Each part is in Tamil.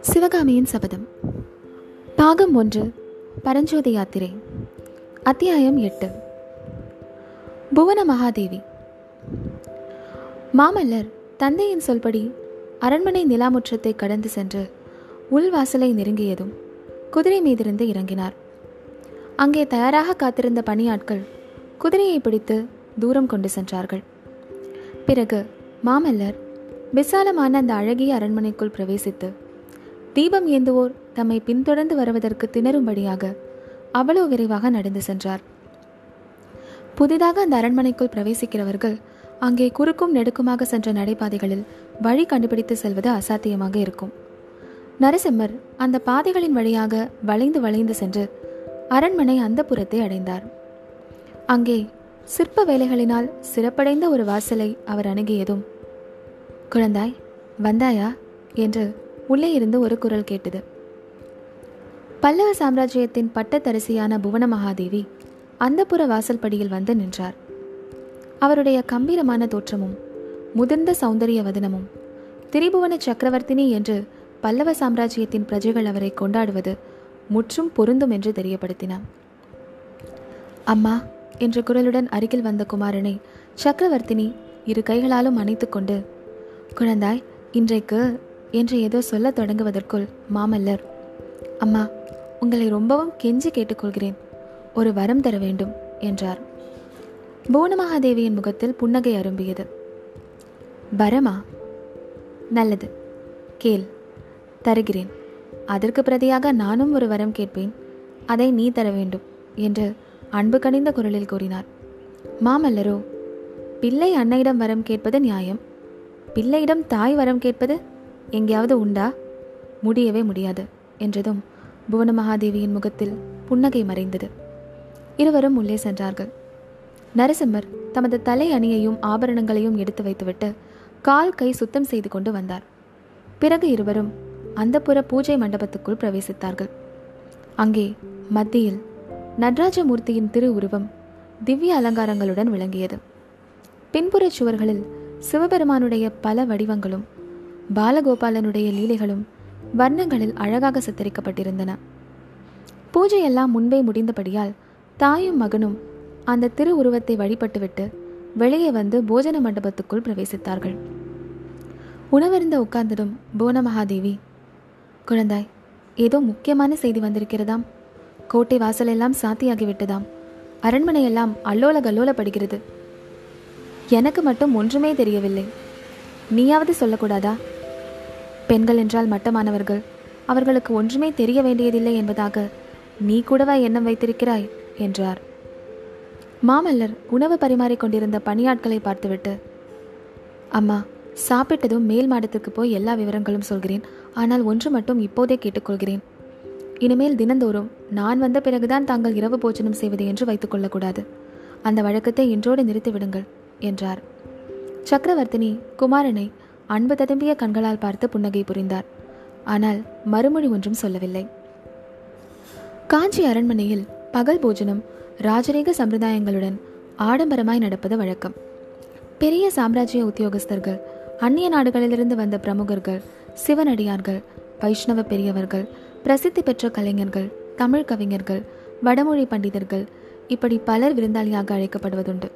சிவகாமியின் சபதம். பாகம் ஒன்று பரஞ்சோதி யாத்திரை அத்தியாயம் எட்டு. புவன மகாதேவி. மாமல்லர் தந்தையின் சொல்படி அரண்மனை நிலாமுற்றத்தை கடந்து சென்று உள்வாசலை நெருங்கியதும் குதிரை மீதிருந்து இறங்கினார். அங்கே தயாராக காத்திருந்த பணியாட்கள் குதிரையை பிடித்து தூரம் கொண்டு சென்றார்கள். பிறகு மாமல்லர் விசாலமான அந்த அழகிய அரண்மனைக்குள் பிரவேசித்து தீபம் ஏந்துவோர் தம்மை பின்தொடர்ந்து வருவதற்கு திணறும்படியாக அவ்வளவு விரைவாக நடந்து சென்றார். புதிதாக அந்த அரண்மனைக்குள் பிரவேசிக்கிறவர்கள் அங்கே குறுக்கும் நெடுக்குமாக சென்ற நடைபாதைகளில் வழி கண்டுபிடித்து செல்வது அசாத்தியமாக இருக்கும். நரசிம்மர் அந்த பாதைகளின் வழியாக வளைந்து வளைந்து சென்று அரண்மனை அந்த புறத்தை அடைந்தார். அங்கே சிற்ப வேலைகளினால் சிறப்படைந்த ஒரு வாசலை அவர் அணுகியதும் குழந்தாய் வந்தாயா? என்று உள்ளே இருந்து ஒரு குரல் கேட்டது. பல்லவ சாம்ராஜ்யத்தின் பட்டத்தரசியான புவன மகாதேவி அந்தப்புற வாசல் படியில் வந்து நின்றார். அவருடைய கம்பீரமான தோற்றமும் முதிர்ந்த சௌந்தரிய வதனமும் திரிபுவன சக்கரவர்த்தினி என்று பல்லவ சாம்ராஜ்யத்தின் பிரஜைகள் அவரை கொண்டாடுவது முற்றும் பொருந்தும் என்று தெரியப்படுத்தினான். அம்மா என்ற குரலுடன் அருகில் வந்த குமாரனை சக்கரவர்த்தினி இரு கைகளாலும் அணைத்துக்கொண்டு குழந்தாய் இன்றைக்கு என்று ஏதோ சொல்லத் தொடங்குவதற்குள் மாமல்லர் அம்மா உங்களை ரொம்பவும் கெஞ்சி கேட்டுக்கொள்கிறேன். ஒரு வரம் தர வேண்டும் என்றார். புவனமகாதேவியின் முகத்தில் புன்னகை அரும்பியது. வரமா? நல்லது. கேள். தருகிறேன். அதற்கு பிரதியாக நானும் ஒரு வரம் கேட்பேன். அதை நீ தர வேண்டும் என்று அன்பு கனிந்த குரலில் கூறினார். மாமல்லரோ பிள்ளை அன்னையிடம் வரம் கேட்பது நியாயம். பிள்ளையிடம் தாய் வரம் கேட்பது எங்கேயாவது உண்டா? முடியவே முடியாது என்றதும் புவன மகாதேவியின் முகத்தில் புன்னகை மறைந்தது. இருவரும் உள்ளே சென்றார்கள். நரசிம்மர் தமது தலை அணியையும் ஆபரணங்களையும் எடுத்து வைத்துவிட்டு கால் கை சுத்தம் செய்து கொண்டு வந்தார். பிறகு இருவரும் அந்தப்புற பூஜை மண்டபத்துக்குள் பிரவேசித்தார்கள். அங்கே மத்தியில் நடராஜமூர்த்தியின் திரு உருவம் திவ்ய அலங்காரங்களுடன் விளங்கியது. பின்புற சுவர்களில் சிவபெருமானுடைய பல வடிவங்களும் பாலகோபாலனுடைய லீலைகளும் வர்ணங்களில் அழகாக சித்தரிக்கப்பட்டிருந்தன. பூஜையெல்லாம் முன்பே முடிந்தபடியால் தாயும் மகனும் அந்த திரு உருவத்தை வழிபட்டுவிட்டு வெளியே வந்து போஜன மண்டபத்துக்குள் பிரவேசித்தார்கள். உணவருந்த உட்கார்ந்ததும் போன மகாதேவி குழந்தாய் ஏதோ முக்கியமான செய்தி வந்திருக்கிறதாம். கோட்டை வாசலெல்லாம் சாத்தியாகிவிட்டதாம். அரண்மனையெல்லாம் அல்லோல கல்லோலப்படுகிறது எனக்கு மட்டும் ஒன்றுமே தெரியவில்லை. நீயாவது சொல்லக்கூடாதா? பெண்கள் என்றால் மட்டமானவர்கள். அவர்களுக்கு ஒன்றுமே தெரிய வேண்டியதில்லை என்பதாக நீ கூடவா எண்ணம் வைத்திருக்கிறாய்? என்றார். மாமல்லர் உணவு பரிமாறிக் கொண்டிருந்த பணியாட்களை பார்த்துவிட்டு அம்மா சாப்பிட்டதும் மேல் மாடத்திற்கு போய் எல்லா விவரங்களும் சொல்கிறேன். ஆனால் ஒன்று மட்டும் இப்போதே கேட்டுக்கொள்கிறேன். இனிமேல் தினந்தோறும் நான் வந்த பிறகுதான் தாங்கள் இரவு போஜனம் செய்வது என்று வைத்துக் கொள்ளக்கூடாது. அந்த வழக்கத்தை இன்றோடு நிறுத்திவிடுங்கள் என்றார். சக்கரவர்த்தினி குமாரனை அன்பு ததும்பிய கண்களால் பார்த்து புன்னகை புரிந்தார். ஆனால் மறுமொழி ஒன்றும் சொல்லவில்லை. காஞ்சி அரண்மனையில் பகல் போஜனம் ராஜரீக சம்பிரதாயங்களுடன் ஆடம்பரமாய் நடப்பது வழக்கம். பெரிய சாம்ராஜ்ய உத்தியோகஸ்தர்கள் அந்நிய நாடுகளிலிருந்து வந்த பிரமுகர்கள் சிவனடியார்கள் வைஷ்ணவ பெரியவர்கள் பிரசித்தி பெற்ற கலைஞர்கள் தமிழ் கவிஞர்கள் வடமொழி பண்டிதர்கள் இப்படி பலர் விருந்தாளியாக அழைக்கப்படுவதுண்டு.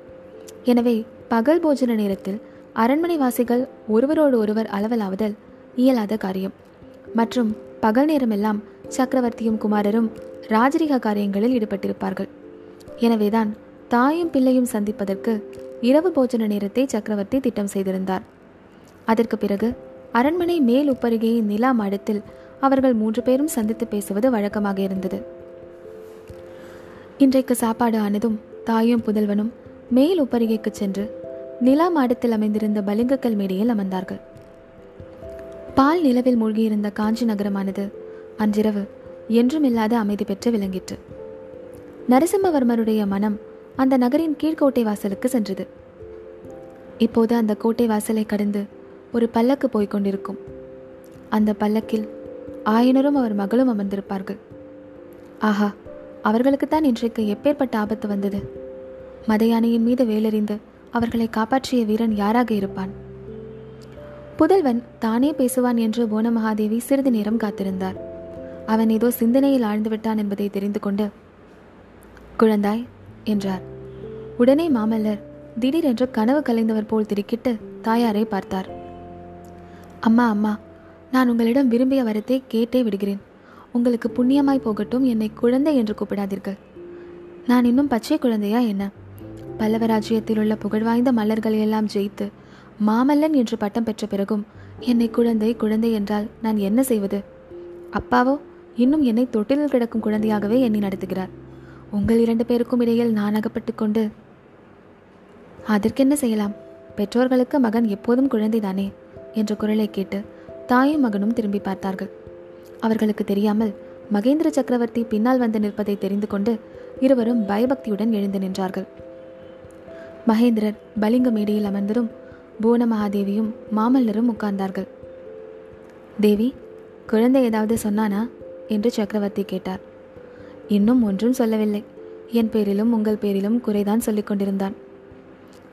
எனவே பகல் போஜன நேரத்தில் அரண்மனை வாசிகள் ஒருவரோடு ஒருவர் அளவலாவதல் இயலாத காரியம். மற்றும் பகல் நேரமெல்லாம் சக்கரவர்த்தியும் குமாரரும் ராஜரீக காரியங்களில் ஈடுபட்டிருப்பார்கள். எனவேதான் தாயும் பிள்ளையும் சந்திப்பதற்கு இரவு போஜன நேரத்தை சக்கரவர்த்தி திட்டம் செய்திருந்தார். அதற்கு பிறகு அரண்மனை மேல் உப்பருகையின் நிலா மடத்தில் அவர்கள் மூன்று பேரும் சந்தித்து பேசுவது வழக்கமாக இருந்தது. இன்றைக்கு சாப்பாடு ஆனதும் தாயும் புதல்வனும் மேல் உப்பரிகைக்கு சென்று நிலா மாடத்தில் அமைந்திருந்த பலிங்கக்கல் மேடையில் அமர்ந்தார்கள். பால் நிலவில் மூழ்கியிருந்த காஞ்சி நகரமானது அன்றிரவு என்றுமில்லாத அமைதி பெற்று விளங்கிற்று. நரசிம்மவர்மருடைய மனம் அந்த நகரின் கீழ்கோட்டை வாசலுக்கு சென்றது. இப்போது அந்த கோட்டை வாசலை கடந்து ஒரு பல்லக்கு போய்க் கொண்டிருக்கும். அந்த பல்லக்கில் ஆயனரும் அவர் மகளும் அமர்ந்திருப்பார்கள். ஆஹா அவர்களுக்குத்தான் இன்றைக்கு எப்பேற்பட்ட ஆபத்து வந்தது? மதயானையின் மீது வேலறிந்து அவர்களை காப்பாற்றிய வீரன் யாராக இருப்பான்? புதல்வன் தானே பேசுவான் என்று போனமகாதேவி சிறிது நேரம் காத்திருந்தார். அவன் ஏதோ சிந்தனையில் ஆழ்ந்துவிட்டான் என்பதை தெரிந்து கொண்டு குழந்தாய் என்றார். உடனே மாமல்லர் திடீரென்று கனவு கலைந்தவர் போல் திடுக்கிட்டு தாயாரை பார்த்தார். அம்மா அம்மா நான் உங்களிடம் விரும்பிய வரத்தை கேட்டே விடுகிறேன். உங்களுக்கு புண்ணியமாய் போகட்டும் என்னை குழந்தை என்று கூப்பிடாதீர்கள். நான் இன்னும் பச்சை குழந்தையா என்ன? பல்லவ ராஜ்யத்தில் உள்ள புகழ்வாய்ந்த மலர்களை எல்லாம் ஜெயித்து மாமல்லன் என்று பட்டம் பெற்ற பிறகும் என்னை குழந்தை குழந்தை என்றால் நான் என்ன செய்வது? அப்பாவோ இன்னும் என்னை தொட்டிலில் கிடக்கும் குழந்தையாகவே எண்ணி நடத்துகிறார். உங்கள் இரண்டு பேருக்கும் இடையில் நான் அகப்பட்டு கொண்டு அதற்கென்ன செய்யலாம்? பெற்றோர்களுக்கு மகன் எப்போதும் குழந்தைதானே? என்ற குரலை கேட்டு தாயும் மகனும் திரும்பி பார்த்தார்கள். அவர்களுக்கு தெரியாமல் மகேந்திர சக்கரவர்த்தி பின்னால் வந்து நிற்பதை தெரிந்து கொண்டு இருவரும் பயபக்தியுடன் எழுந்து நின்றார்கள். மகேந்திரர் பலிங்க மேடையில் அமர்ந்ததும் புவன மகாதேவியும் மாமல்லரும் உட்கார்ந்தார்கள். தேவி குழந்தை ஏதாவது சொன்னானா? என்று சக்கரவர்த்தி கேட்டார். இன்னும் ஒன்றும் சொல்லவில்லை. என் பேரிலும் உங்கள் பேரிலும் குறைதான் சொல்லிக் கொண்டிருந்தான்.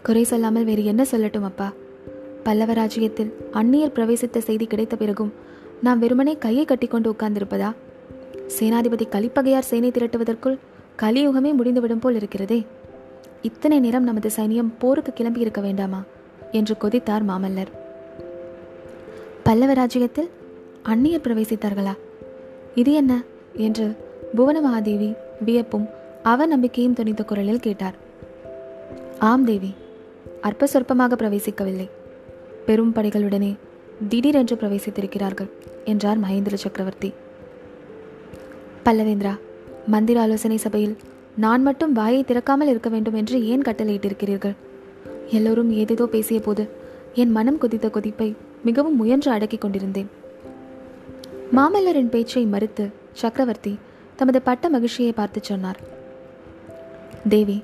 குறை சொல்லாமல் வேறு என்ன சொல்லட்டும் அப்பா? பல்லவ ராஜ்யத்தில் அந்நியர் பிரவேசித்த செய்தி கிடைத்த பிறகும் நாம் வெறுமனே கையை கட்டிக்கொண்டு உட்கார்ந்திருப்பதா? சேனாதிபதி கலிப்பகையார் சேனை திரட்டுவதற்குள் கலியுகமே முடிந்துவிடும் போல் இருக்கிறதே. இத்தனை நேரம் நமது சைனியம் போருக்கு கிளம்பி இருக்க வேண்டாமா? என்று கொதித்தார் மாமல்லர். பல்லவ ராஜ்யத்தில் அந்நியர் பிரவேசித்தார்களா? இது என்ன? என்று புவன மகாதேவி வியப்பும் அவ நம்பிக்கையும் துணித்த குரலில் கேட்டார். ஆம் தேவி அற்ப சொற்பமாக பிரவேசிக்கவில்லை. பெரும் படைகளுடனே திடீரென்று பிரவேசித்திருக்கிறார்கள் என்றார் மகேந்திர சக்கரவர்த்தி. பல்லவேந்திரா மந்திர ஆலோசனை சபையில் நான் மட்டும் வாயை திறக்காமல் இருக்க வேண்டும் என்று ஏன் கட்டளையிட்டிருக்கிறீர்கள்? எல்லோரும் ஏதேதோ பேசிய போது என் மனம் கொதித்த கொதிப்பை மிகவும் முயன்று அடக்கிக் கொண்டிருந்தேன். மாமல்லரின் பேச்சை மறுத்து சக்கரவர்த்தி தமது பட்ட மகிழ்ச்சியை பார்த்து சொன்னார். தேவி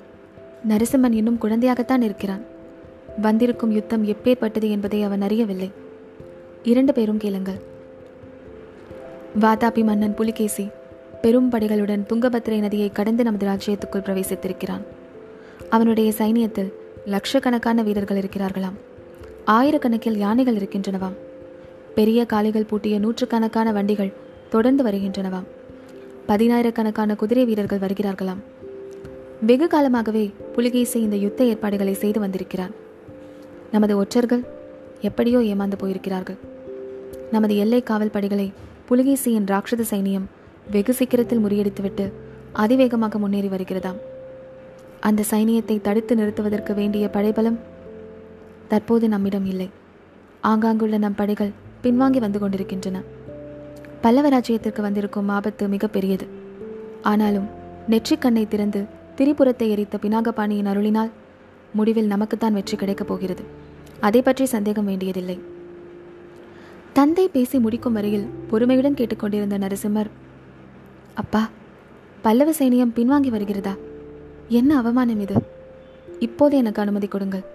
நரசிம்மன் இன்னும் குழந்தையாகத்தான் இருக்கிறான். வந்திருக்கும் யுத்தம் எப்பேற்பட்டது என்பதை அவன் அறியவில்லை. இரண்டு பேரும் கேளுங்கள். வாதாபி மன்னன் புலிகேசி பெரும் படைகளுடன் துங்கபத்திரை நதியை கடந்து நமது ராஜ்யத்துக்குள் பிரவேசித்திருக்கிறான். அவனுடைய சைனியத்தில் லட்சக்கணக்கான வீரர்கள் இருக்கிறார்களாம். ஆயிரக்கணக்கில் யானைகள் இருக்கின்றனவாம். பெரிய காளைகள் பூட்டிய நூற்றுக்கணக்கான வண்டிகள் தொடர்ந்து வருகின்றனவாம். பதினாயிரக்கணக்கான குதிரை வீரர்கள் வருகிறார்களாம். வெகு காலமாகவே புலிகேசி இந்த யுத்த ஏற்பாடுகளை செய்து வந்திருக்கிறான். நமது ஒற்றர்கள் எப்படியோ ஏமாந்து போயிருக்கிறார்கள். நமது எல்லை காவல் படைகளை புலிகேசியின் ராட்சத சைனியம் வெகு சீக்கிரத்தில் முறியடித்துவிட்டு அதிவேகமாக முன்னேறி வருகிறதாம். அந்த சைனியத்தை தடுத்து நிறுத்துவதற்கு வேண்டிய படைபலம் தற்போது நம்மிடம் இல்லை. ஆங்காங்குள்ள நம் படைகள் பின்வாங்கி வந்து கொண்டிருக்கின்றன. பல்லவ ராஜ்யத்திற்கு வந்திருக்கும் ஆபத்து மிக பெரியது. ஆனாலும் நெற்றிக்கண்ணை திறந்து திரிபுரத்தை எரித்த பினாகபாணியின் அருளினால் முடிவில் நமக்குத்தான் வெற்றி கிடைக்கப் போகிறது. அதை பற்றி சந்தேகம் வேண்டியதில்லை. தந்தை பேசி முடிக்கும் வரையில் பொறுமையுடன் கேட்டுக்கொண்டிருந்த நரசிம்மர் அப்பா பல்லவ சைனியம் பின்வாங்கி வருகிறதா? என்ன அவமானம் இது? இப்போது எனக்கு அனுமதி கொடுங்கள்.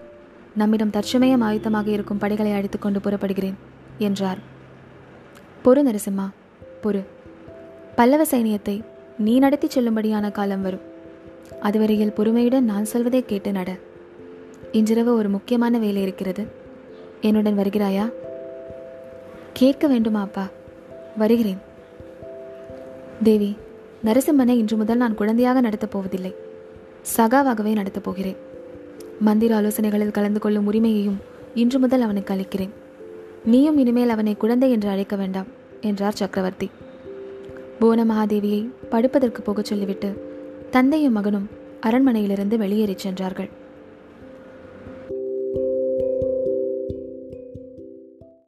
நம்மிடம் தற்சமயம் ஆயுத்தமாக இருக்கும் படைகளை அழைத்துக்கொண்டு புறப்படுகிறேன் என்றார். பொறு நரசிம்மா பொறு. பல்லவ சைனியத்தை நீ நடத்தி செல்லும்படியான காலம் வரும். அதுவரையில் பொறுமையுடன் நான் சொல்வதை கேட்டு நட. இன்றிரவு ஒரு முக்கியமான வேலை இருக்கிறது. என்னுடன் வருகிறாயா? கேட்க வேண்டுமா அப்பா? வருகிறேன். தேவி நரசிம்மனை இன்று முதல் நான் குழந்தையாக நடத்தப் போவதில்லை. சகாவாகவே நடத்தப் போகிறேன். மந்திர ஆலோசனைகளில் கலந்து கொள்ளும் உரிமையையும் இன்று முதல் அவனுக்கு அளிக்கிறேன். நீயும் இனிமேல் அவனை குழந்தை என்று அழைக்க வேண்டாம் என்றார் சக்கரவர்த்தி. புவன மகாதேவியை படுப்பதற்கு போகச் சொல்லிவிட்டு தந்தையும் மகனும் அரண்மனையிலிருந்து வெளியேறிச் சென்றார்கள்.